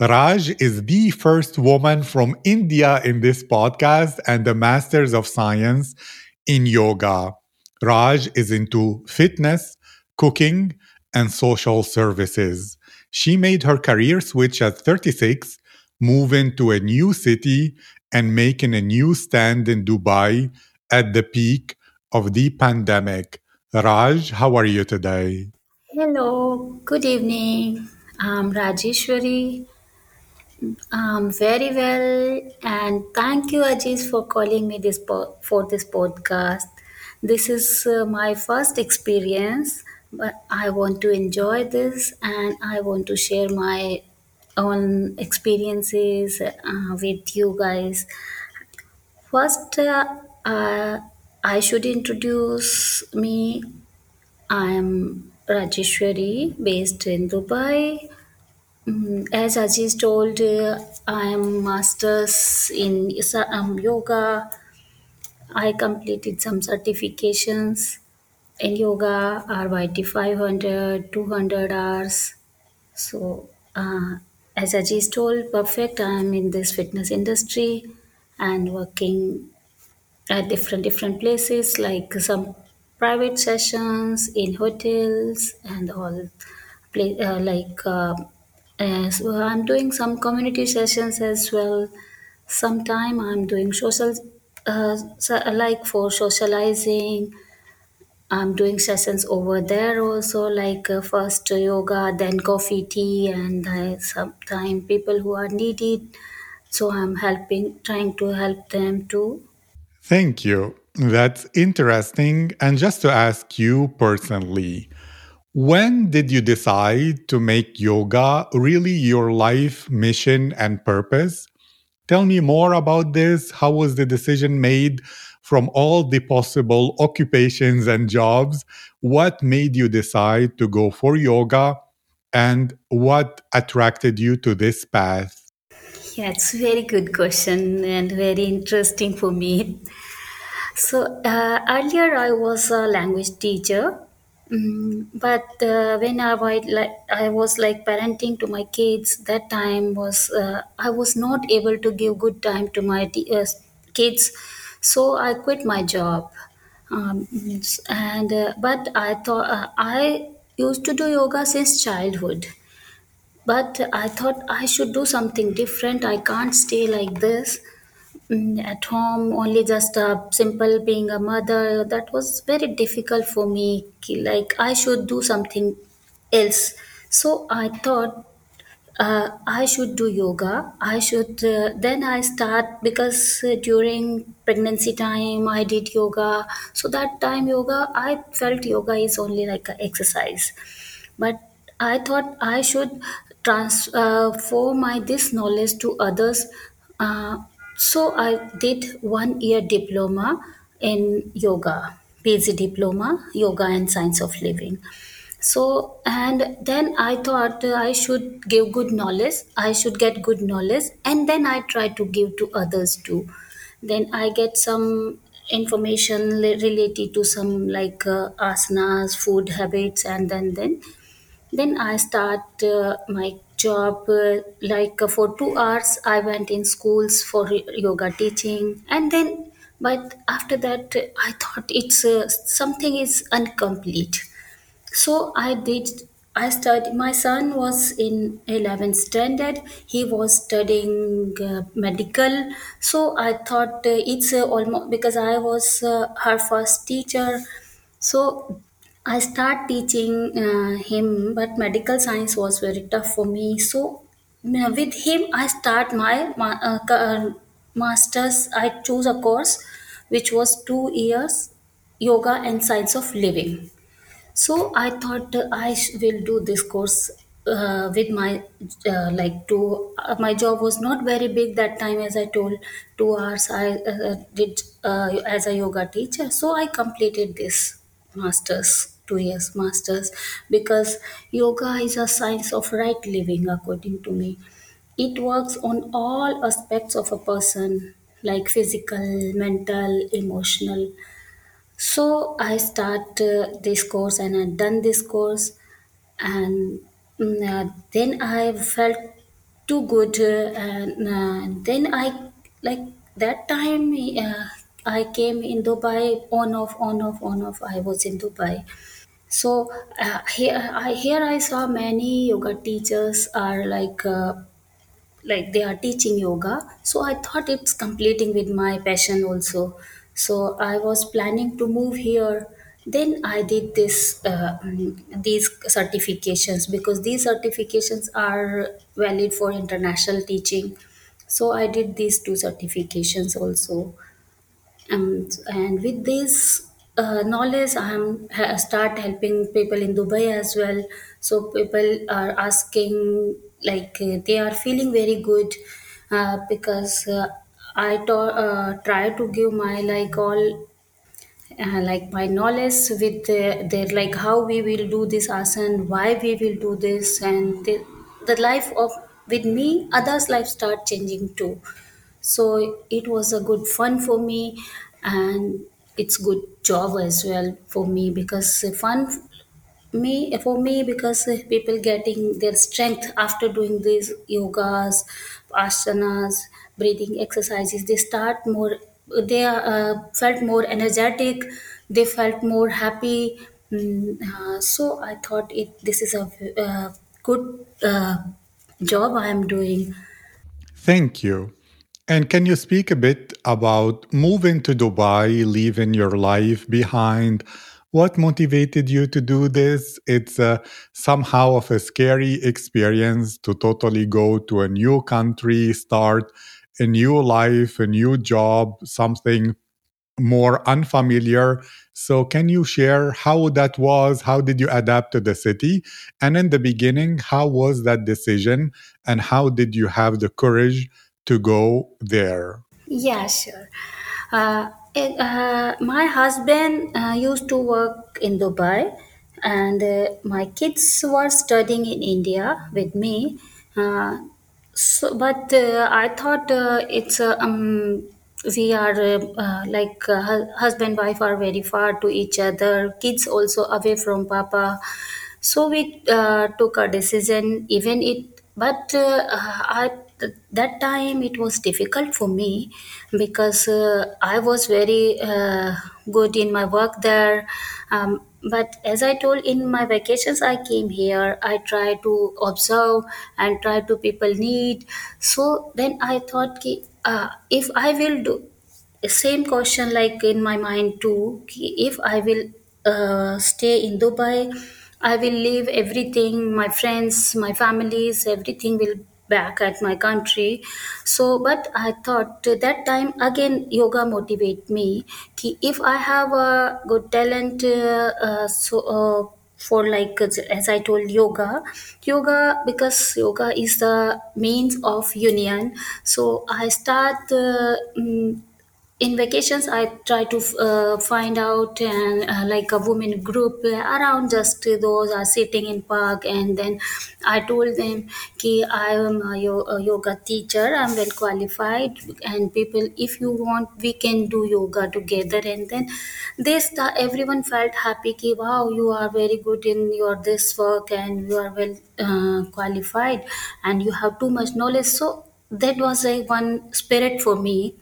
Raj is the first woman from India in this podcast and the Masters of Science in Yoga. Raj is into fitness, cooking, and social services. She made her career switch at 36, move into a new city, and making a new stand in Dubai at the peak of the pandemic. Raj, how are you today? Hello, good evening. I'm Rajeshwari. I'm very well, and thank you, Ajis, for calling me this po- for this podcast. This is uh, my first experience, but I want to enjoy this, and I want to share my own experiences uh, with you guys. First, uh, uh, I should introduce me. I am Rajeshwari, based in Dubai. Mm, As Aziz told, uh, I am masters in um, yoga. I completed some certifications in yoga, RYT 500, 200 hours. So, uh, as Aziz told, perfect. I am in this fitness industry and working at different different places like some private sessions in hotels and all play, uh, like uh, uh, so i'm doing some community sessions as well sometime i'm doing social uh, so, like for socializing i'm doing sessions over there also like uh, first yoga then coffee tea and uh, people who are needed so i'm helping trying to help them too Thank you. That's interesting. And just to ask you personally, when did you decide to make yoga really your life mission and purpose? Tell me more about this. How was the decision made from all the possible occupations and jobs? What made you decide to go for yoga? And what attracted you to this path? Yeah, it's a very good question and very interesting for me. So uh, earlier I was a language teacher, mm, but uh, when I was like I was like parenting to my kids, that time was uh, I was not able to give good time to my uh, kids, so I quit my job. Um, and uh, but I thought uh, I used to do yoga since childhood but I thought I should do something different. I can't stay like this mm, at home, only just a simple being a mother. That was very difficult for me. Like, I should do something else. So I thought uh, I should do yoga. I should uh, then I start because uh, during pregnancy time I did yoga. So that time yoga I felt yoga is only like an exercise, but I thought I should transfer my this knowledge to others. Uh, so I did one year diploma in yoga, PG diploma, yoga and science of living. So and then i thought i should give good knowledge i should get good knowledge and then i try to give to others too. Then i get some information related to some like uh, asanas food habits and then then then i start uh, my job uh, like uh, for 2 hours i went in schools for yoga teaching and then but after that uh, i thought it's uh, something is incomplete so i did I studied. My son was in 11th standard. He was studying uh, medical. So I thought uh, it's uh, almost because I was uh, her first teacher. So I start teaching uh, him, but medical science was very tough for me. So uh, with him, I start my, ma- uh, uh, masters. I choose a course which was two years, yoga and science of living. So I thought uh, I sh- will do this course uh, with my uh, like two. Uh, my job was not very big that time, as I told. Two hours I uh, did uh, as a yoga teacher. So I completed this masters, two years masters, because yoga is a science of right living, according to me. It works on all aspects of a person, like physical, mental, emotional so I start uh, this course and I done this course and mm, uh, then I felt too good uh, and uh, then I like that time uh, I came in Dubai on off on off on off I was in Dubai so uh, here I here I saw many yoga teachers are like uh, like they are teaching yoga. So i thought it's completing with my passion also. So i was planning to move here. Then i did this uh, mm, these certifications because these certifications are valid for international teaching. So i did these two certifications also. Um, and with this uh, knowledge i'm ha- start helping people in dubai as well. So people are asking like uh, they are feeling very good uh, because uh, i ta- uh, try to give my like all uh, like my knowledge with the, their like how we will do this asana why we will do this and the, the life of with me others life start changing too. So it was a good fun for me and it's good job as well for me because fun me for me because people getting their strength after doing these yogas asanas breathing exercises they start more they uh, felt more energetic they felt more happy Mm, uh, so i thought it this is a uh, good uh, job i am doing Thank you. And can you speak a bit about moving to Dubai, leaving your life behind? What motivated you to do this? It's uh, somehow of a scary experience to totally go to a new country, start a new life, a new job, something more unfamiliar. So, can you share how that was? How did you adapt to the city? And in the beginning, how was that decision? And how did you have the courage to go there? Yeah, sure. Uh, it, uh, my husband uh, used to work in Dubai, and uh, my kids were studying in India with me. Uh, so, but uh, I thought uh, it's uh, um, we are uh, uh, like uh, hu- husband wife are very far to each other. Kids also away from Papa. So we uh, took a decision. Even it, but uh, I th- that time it was difficult for me because uh, I was very uh, good in my work there. Um, but as I told in my vacations, I came here. I try to observe and try to people need. So then I thought, ki, uh, if I will do same question like in my mind too ki if i will uh, stay in dubai i will leave everything my friends my families everything will back at my country. So but i thought that time again yoga motivate me. Ki if i have a good talent uh, uh, so uh, for like as i told yoga yoga because yoga is the means of union. So i start uh, mm, in vacations i try to uh, find out and uh, like a women group around just those are sitting in park and then i told them ki i am a, yo- a yoga teacher. I'm well qualified and people if you want we can do yoga together. And then this everyone felt happy ki wow you are very good in your this work and you are well uh, qualified and you have too much knowledge. So that was a one spirit for me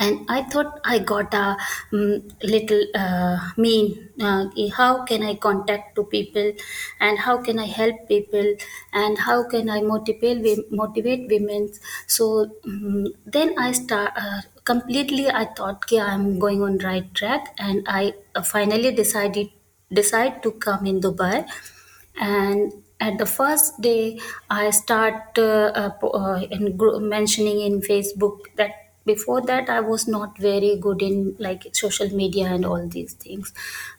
and I thought I got a um, little uh, mean. Uh, how can I contact to people, and how can I help people, and how can I motivate motivate women? So um, then I start uh, completely. I thought, okay, I'm going on right track, and I uh, finally decided decide to come in Dubai and at the first day i start uh, uh, uh, in mentioning in facebook that before that i was not very good in like social media and all these things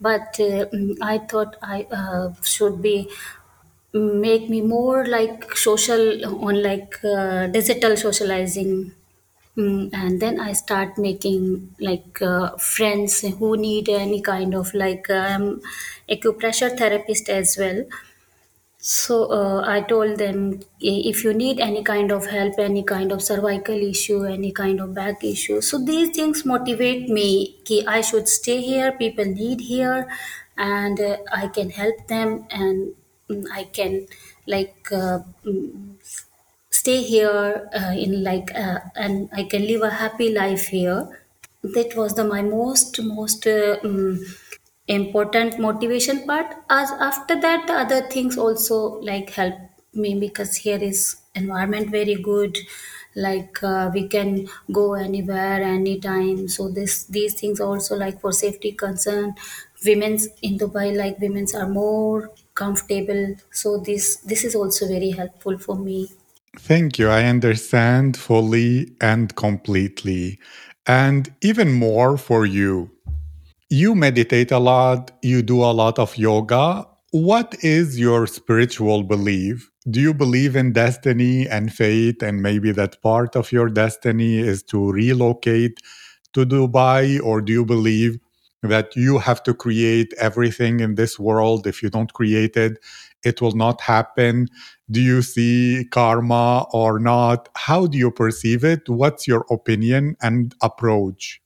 but uh, mm, i thought i uh, should be make me more like social on like uh, digital socializing Mm, and then I start making like uh, friends who need any kind of like um, acupressure therapist as well. So uh, I told them "I- if you need any kind of help, any kind of cervical issue, any kind of back issue. So these things motivate me. Ki I should stay here. People need here, and uh, I can help them, and mm, I can like uh, mm, stay here uh, in like uh, and I can live a happy life here. That was the my most most uh, um, important motivation part. As after that, the other things also like help me because here is environment very good. Like uh, we can go anywhere anytime. So this these things also like for safety concern. Women's in Dubai like women's are more comfortable. So this this is also very helpful for me. Thank you. I understand fully and completely. And even more for you. You meditate a lot, you do a lot of yoga. What is your spiritual belief? Do you believe in destiny and fate, and maybe that part of your destiny is to relocate to Dubai, or do you believe that you have to create everything in this world? If you don't create it, it will not happen. Do you see karma or not? How do you perceive it? What's your opinion and approach?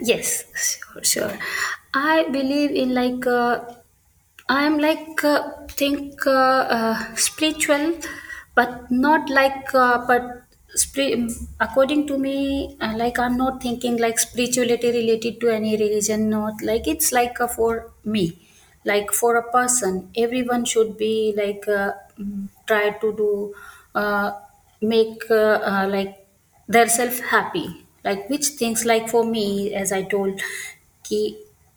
Yes, sure, sure. I believe in like uh, I'm like uh, think uh, uh, spiritual, but not like uh, but according to me, uh, like I'm not thinking like spirituality related to any religion. Not like it's like uh, for me, like for a person, everyone should be like uh, try to do uh, make uh, uh, like their self happy like which things like for me as i told ki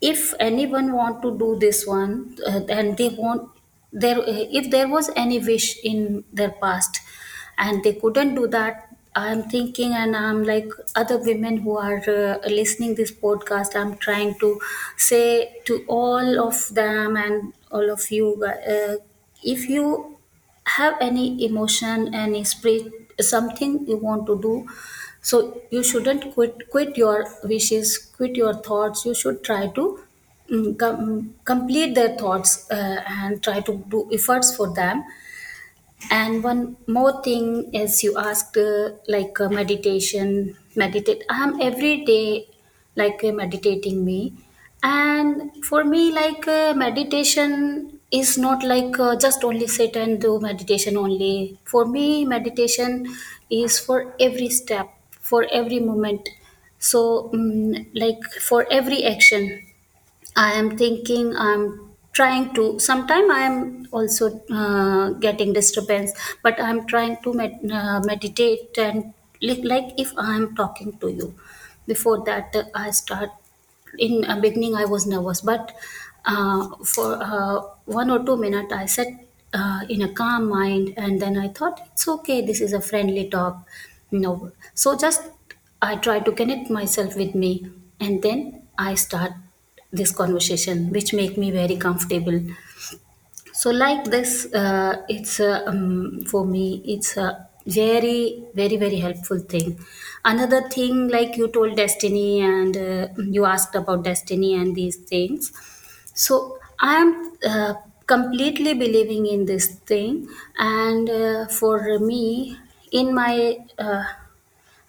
if anyone want to do this one uh, and they want there if there was any wish in their past and they couldn't do that i'm thinking and i'm like other women who are uh, listening this podcast i'm trying to say to all of them and all of you uh, if you have any emotion any spirit something you want to do so you shouldn't quit quit your wishes quit your thoughts you should try to mm, com- complete their thoughts uh, and try to do efforts for them and one more thing is you asked uh, like uh, meditation, meditate. I'm every day like uh, meditating me. And for me, like uh, meditation is not like uh, just only sit and do meditation only. For me, meditation is for every step, for every moment. So, mm like for every action. I am thinking, I'm trying to, sometime I am also uh, getting disturbance, but I'm trying to med- uh, meditate and like, like if I'm talking to you. Before that, uh, I start, in uh, beginning I was nervous, but uh, for uh, one or two minutes I sat uh, in a calm mind and then I thought, it's okay, this is a friendly talk. No. So just I try to connect myself with me and then I start this conversation which make me very comfortable. So like this uh, it's uh, um, for me it's a very very very helpful thing. Another thing like you told destiny and uh, you asked about destiny and these things. So i am uh, completely believing in this thing and uh, for me in my uh,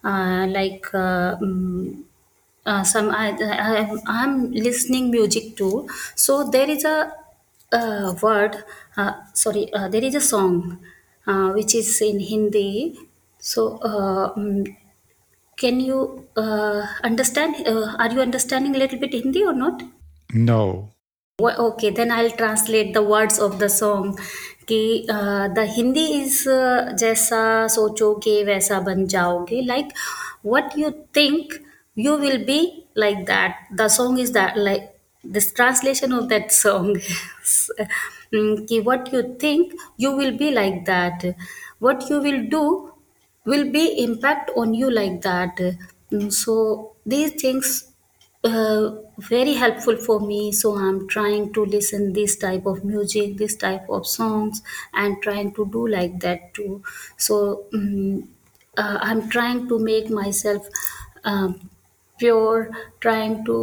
uh, like uh, mm, uh, some I, I I'm listening music too. So there is a uh, word. Uh, sorry, uh, there is a song uh, which is in Hindi. So uh, mm, can you uh, understand? Uh, are you understanding a little bit Hindi or not? No. Wha- Okay, then I'll translate the words of the song. कि uh, the Hindi is uh, जैसा सोचोगे वैसा बन जाओगे like what you think you will be like that the song is that like this translation of that song Mm, कि what you think you will be like that what you will do will be impact on you like that Mm, so these things uh, very helpful for me. So i'm trying to listen this type of music this type of songs and trying to do like that too. So um, uh, i'm trying to make myself um, pure trying to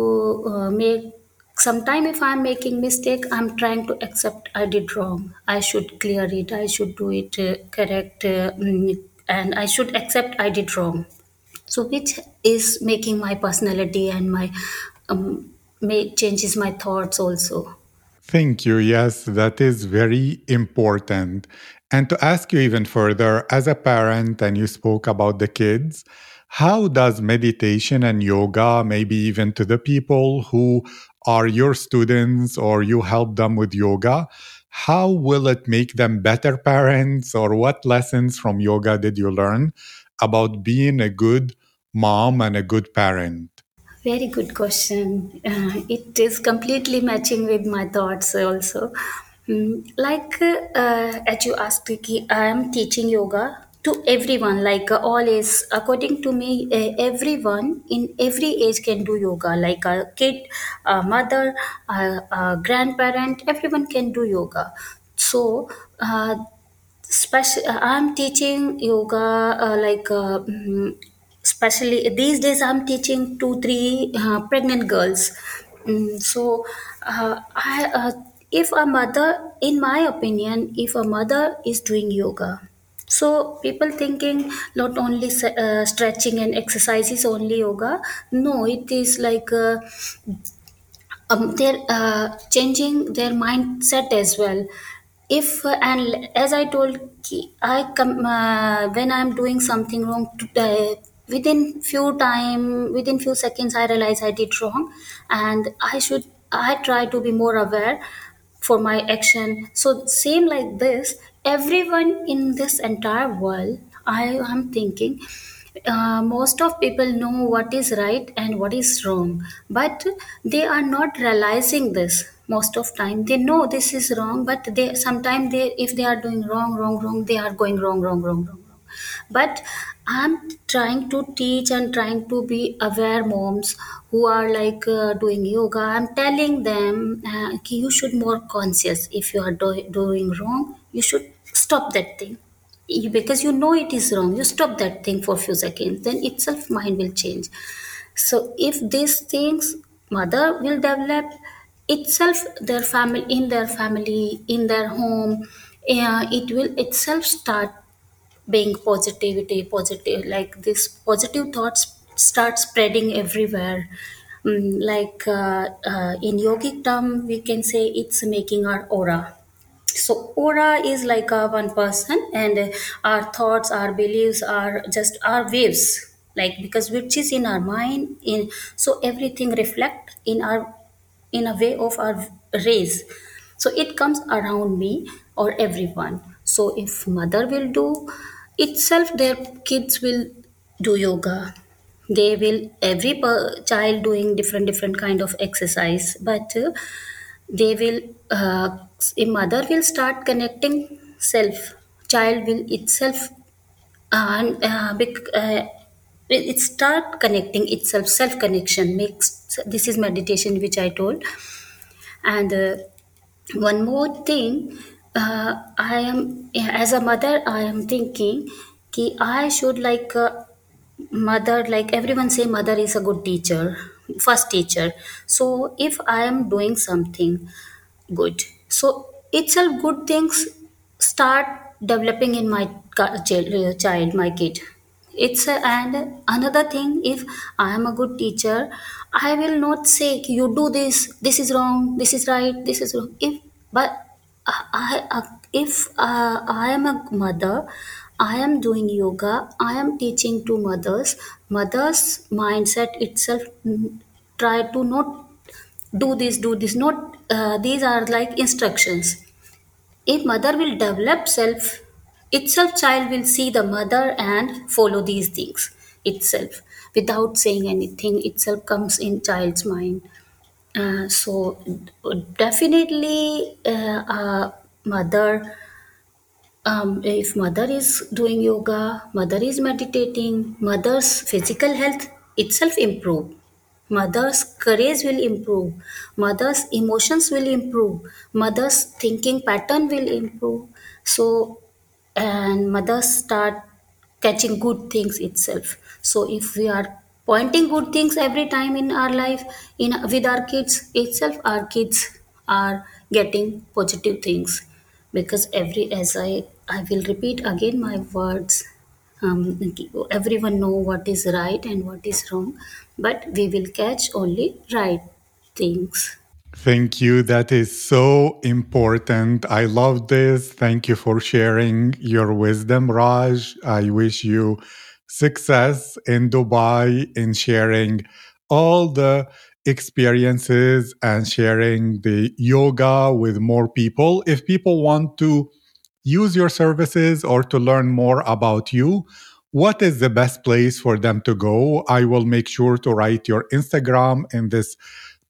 uh, make sometime if i'm making mistake i'm trying to accept i did wrong. I should clear it. I should do it uh, correct uh, mm, and i should accept i did wrong so which is making my personality and my um, make changes my thoughts also Thank you. Yes, that is very important. And to ask you even further, as a parent, and you spoke about the kids, how does meditation and yoga, maybe even to the people who are your students or you help them with yoga, how will it make them better parents? Or what lessons from yoga did you learn about being a good mom and a good parent? Very good question. Uh, it is completely matching with my thoughts also. Mm, like uh, as you asked, Vicky, I am teaching yoga to everyone. Like uh, all is according to me, uh, everyone in every age can do yoga. Like a kid, a mother, a, a grandparent, everyone can do yoga. So. Uh, Spec- I'm teaching yoga uh, like uh, mm, especially these days I'm teaching two three uh, pregnant girls. Mm, so uh, I uh, if a mother, in my opinion, if a mother is doing yoga, so people thinking not only uh, stretching and exercise is only yoga. No, it is like. Uh, um, they're uh, changing their mindset as well if and as i told i come uh, when i'm doing something wrong to, uh, within few time within few seconds i realize i did wrong and i should i try to be more aware for my action. So same like this everyone in this entire world i am thinking uh, most of people know what is right and what is wrong but they are not realizing this most of time. They know this is wrong but they sometimes they if they are doing wrong wrong wrong they are going wrong wrong wrong wrong but i'm trying to teach and trying to be aware moms who are like uh, doing yoga. I'm telling them uh, you should more conscious. If you are do- doing wrong you should stop that thing. Because you know it is wrong you stop that thing for few seconds then itself mind will change. So if these things mother will develop itself their family in their family in their home uh, it will itself start being positivity positive like this positive thoughts start spreading everywhere. Mm, like uh, uh, in yogic term we can say it's making our aura. So aura is like a one person and our thoughts our beliefs are just our waves like because which is in our mind in so everything reflect in our in a way of our rays so it comes around me or everyone. So if mother will do itself their kids will do yoga. They will every per- child doing different different kind of exercise but uh, they will uh, a mother will start connecting self child will itself and uh, uh, it start connecting itself self connection makes this is meditation which i told. And uh, one more thing uh, i am as a mother i am thinking ki i should like uh, mother like everyone say mother is a good teacher first teacher. So if i am doing something good so itself good things start developing in my uh, child my kid it's a, and another thing if i am a good teacher i will not say you do this this is wrong this is right this is wrong if but i, I if uh, i am a mother I am doing yoga, I am teaching to mothers. Mothers' mindset itself mm, try to not do this, do this, not uh, these are like instructions. If mother will develop self, itself child will see the mother and follow these things itself without saying anything. Itself comes in child's mind. Uh, so definitely, uh, a mother um, if mother is doing yoga, mother is meditating, mother's physical health itself improve. Mother's courage will improve. Mother's emotions will improve. Mother's thinking pattern will improve. So, and mothers start catching good things itself. So, if we are pointing good things every time in our life, in with our kids itself, our kids are getting positive things because every as I I will repeat again my words. Um, everyone know what is right and what is wrong, but we will catch only right things. Thank you. That is so important. I love this. Thank you for sharing your wisdom, Raj. I wish you success in Dubai in sharing all the experiences and sharing the yoga with more people. If people want to use your services or to learn more about you, what is the best place for them to go? I will make sure to write your Instagram in this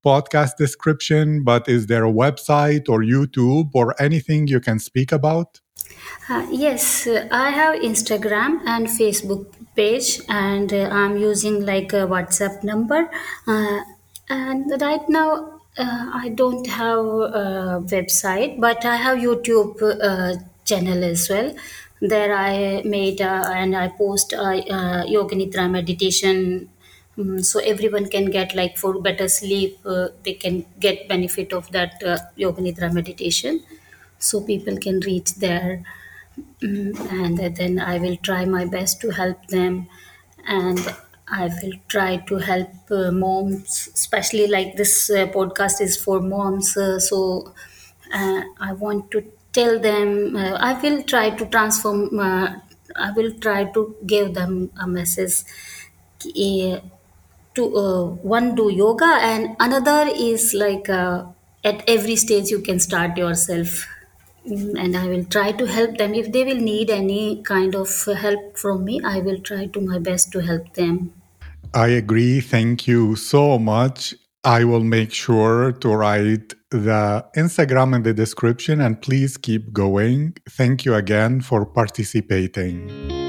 podcast description, but is there a website or YouTube or anything you can speak about? Uh, yes, uh, I have Instagram and Facebook page, and uh, I'm using like a WhatsApp number. Uh, and right now, uh, I don't have a website, but I have YouTube uh, channel as well. There I made and I post uh, yoga nidra meditation Mm, so everyone can get like for better sleep uh, they can get benefit of that uh, yoga nidra meditation. So people can reach there. Mm, and then i will try my best to help them. And i will try to help uh, moms especially like this uh, podcast is for moms uh, so uh, i want to tell them uh, i will try to transform uh, i will try to give them a message to uh, one do yoga and another is like uh, at every stage you can start yourself Mm, and i will try to help them if they will need any kind of help from me i will try to my best to help them I agree. Thank you so much. I will make sure to write the Instagram in the description and please keep going. Thank you again for participating.